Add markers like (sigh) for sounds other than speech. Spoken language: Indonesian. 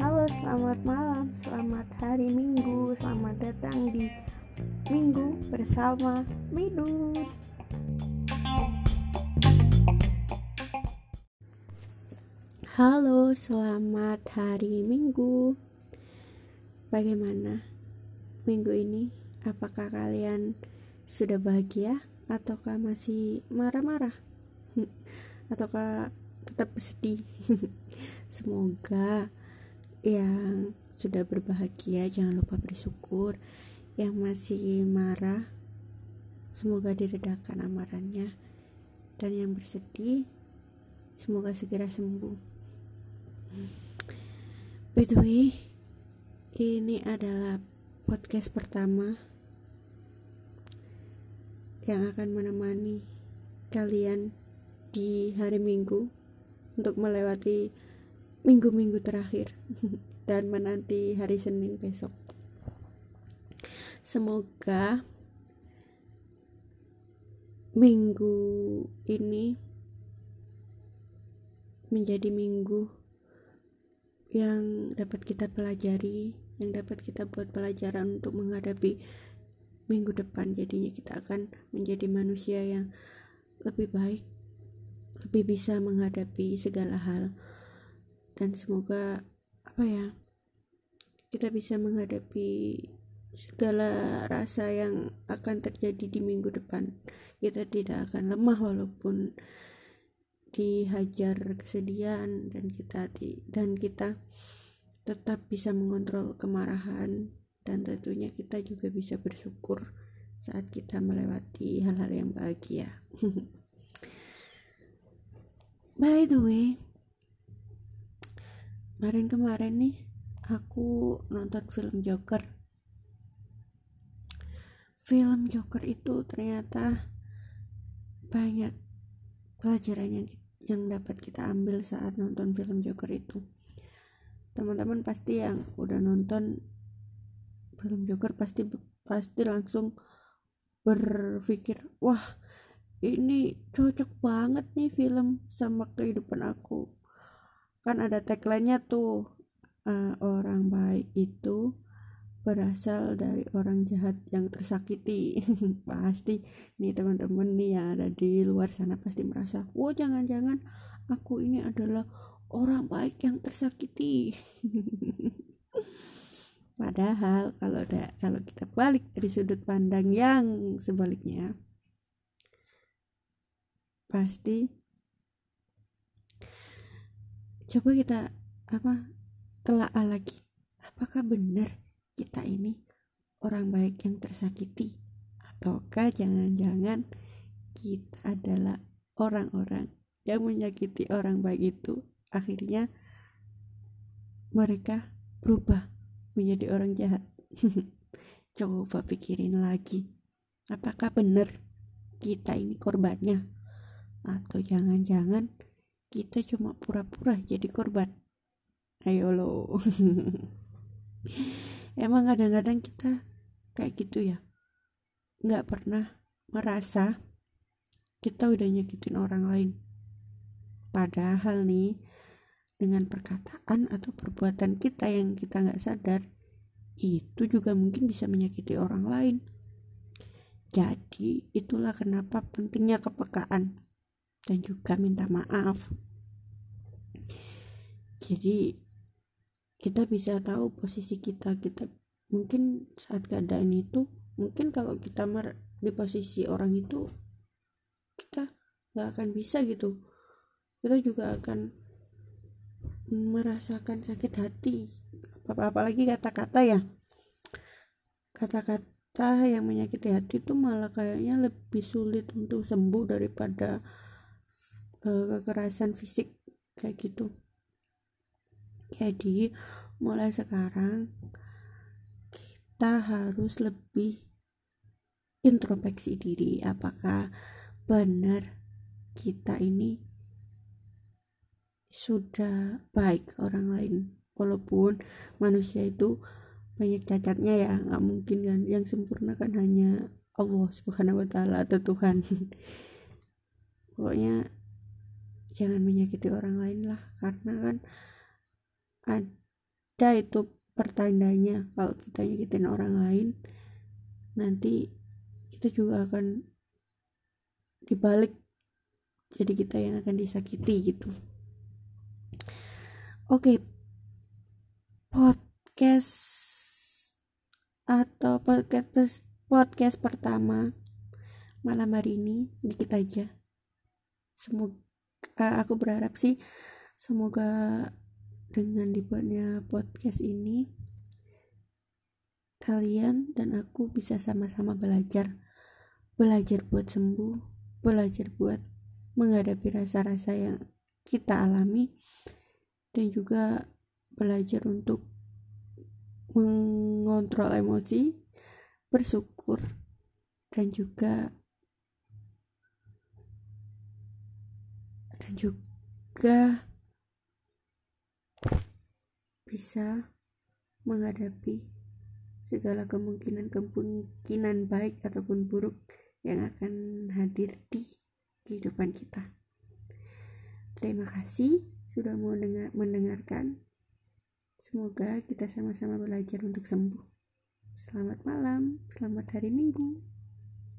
Halo, selamat malam, selamat hari Minggu, selamat datang di Minggu bersama Midun. Halo, selamat hari Minggu. Bagaimana minggu ini? Apakah kalian sudah bahagia ataukah masih marah-marah? (laughs) ataukah tetap sedih? (laughs) Semoga yang sudah berbahagia jangan lupa bersyukur. Yang masih marah semoga diredakan amarannya dan yang bersedih semoga segera sembuh. (laughs) By the way, ini adalah podcast pertama yang akan menemani kalian di hari Minggu untuk melewati minggu-minggu terakhir (laughs) dan menanti hari Senin besok. Semoga minggu ini menjadi minggu yang dapat kita pelajari, yang dapat kita buat pelajaran untuk menghadapi minggu depan. Jadinya kita akan menjadi manusia yang lebih baik, lebih bisa menghadapi segala hal. Dan semoga apa ya? Kita bisa menghadapi segala rasa yang akan terjadi di minggu depan. Kita tidak akan lemah walaupun dihajar kesedihan dan kita dan kita tetap bisa mengontrol kemarahan dan tentunya kita juga bisa bersyukur saat kita melewati hal-hal yang bahagia. (laughs) By the way, kemarin-kemarin nih aku nonton film Joker. Film Joker itu ternyata banyak pelajaran yang yang dapat kita ambil saat nonton film Joker itu teman-teman pasti yang udah nonton film Joker pasti pasti langsung berpikir wah ini cocok banget nih film sama kehidupan aku. Kan ada tagline-nya tuh uh, orang baik itu berasal dari orang jahat yang tersakiti. (laughs) Pasti nih teman-teman nih yang ada di luar sana pasti merasa wow jangan-jangan aku ini adalah orang baik yang tersakiti. (laughs) Padahal kalau ada kalau kita balik dari sudut pandang yang sebaliknya pasti. Coba kita apa telah lagi. Apakah benar kita ini orang baik yang tersakiti? Ataukah jangan-jangan kita adalah orang-orang yang menyakiti orang baik itu? Akhirnya mereka berubah menjadi orang jahat. (laughs) Coba pikirin lagi. Apakah benar kita ini korbannya atau jangan-jangan kita cuma pura-pura jadi korban. Ayo lo. (laughs) Emang kadang-kadang kita kayak gitu ya. Nggak pernah merasa kita udah nyakitin orang lain. Padahal nih dengan perkataan atau perbuatan kita yang kita nggak sadar itu juga mungkin bisa menyakiti orang lain. Jadi itulah kenapa pentingnya kepekaan dan juga minta maaf. Jadi kita bisa tahu posisi kita kita mungkin saat keadaan itu mungkin kalau kita mer di posisi orang itu kita nggak akan bisa gitu. Kita juga akan merasakan sakit hati. Apalagi kata-kata ya. Kata-kata yang menyakiti hati itu malah kayaknya lebih sulit untuk sembuh daripada uh, kekerasan fisik kayak gitu. Jadi mulai sekarang kita harus lebih introspeksi diri apakah benar kita ini sudah baik orang lain. Walaupun manusia itu banyak cacatnya ya nggak mungkin kan. Yang sempurna kan hanya Allah subhanahu wa ta'ala atau Tuhan. (laughs) Pokoknya jangan menyakiti orang lain lah karena kan ada itu pertandanya. Kalau kita nyakitin orang lain nanti kita juga akan dibalik. Jadi kita yang akan disakiti gitu. Oke. Podcast atau podcast podcast pertama malam hari ini dikit aja. Semoga aku berharap sih semoga dengan dibuatnya podcast ini kalian dan aku bisa sama-sama belajar. Belajar buat sembuh belajar buat menghadapi rasa-rasa yang kita alami dan juga belajar untuk mengontrol emosi bersyukur dan juga dan juga bisa menghadapi segala kemungkinan-kemungkinan baik ataupun buruk yang akan hadir di kehidupan kita. Terima kasih sudah mau dengar, mendengarkan. Semoga kita sama-sama belajar untuk sembuh. Selamat malam, selamat hari Minggu.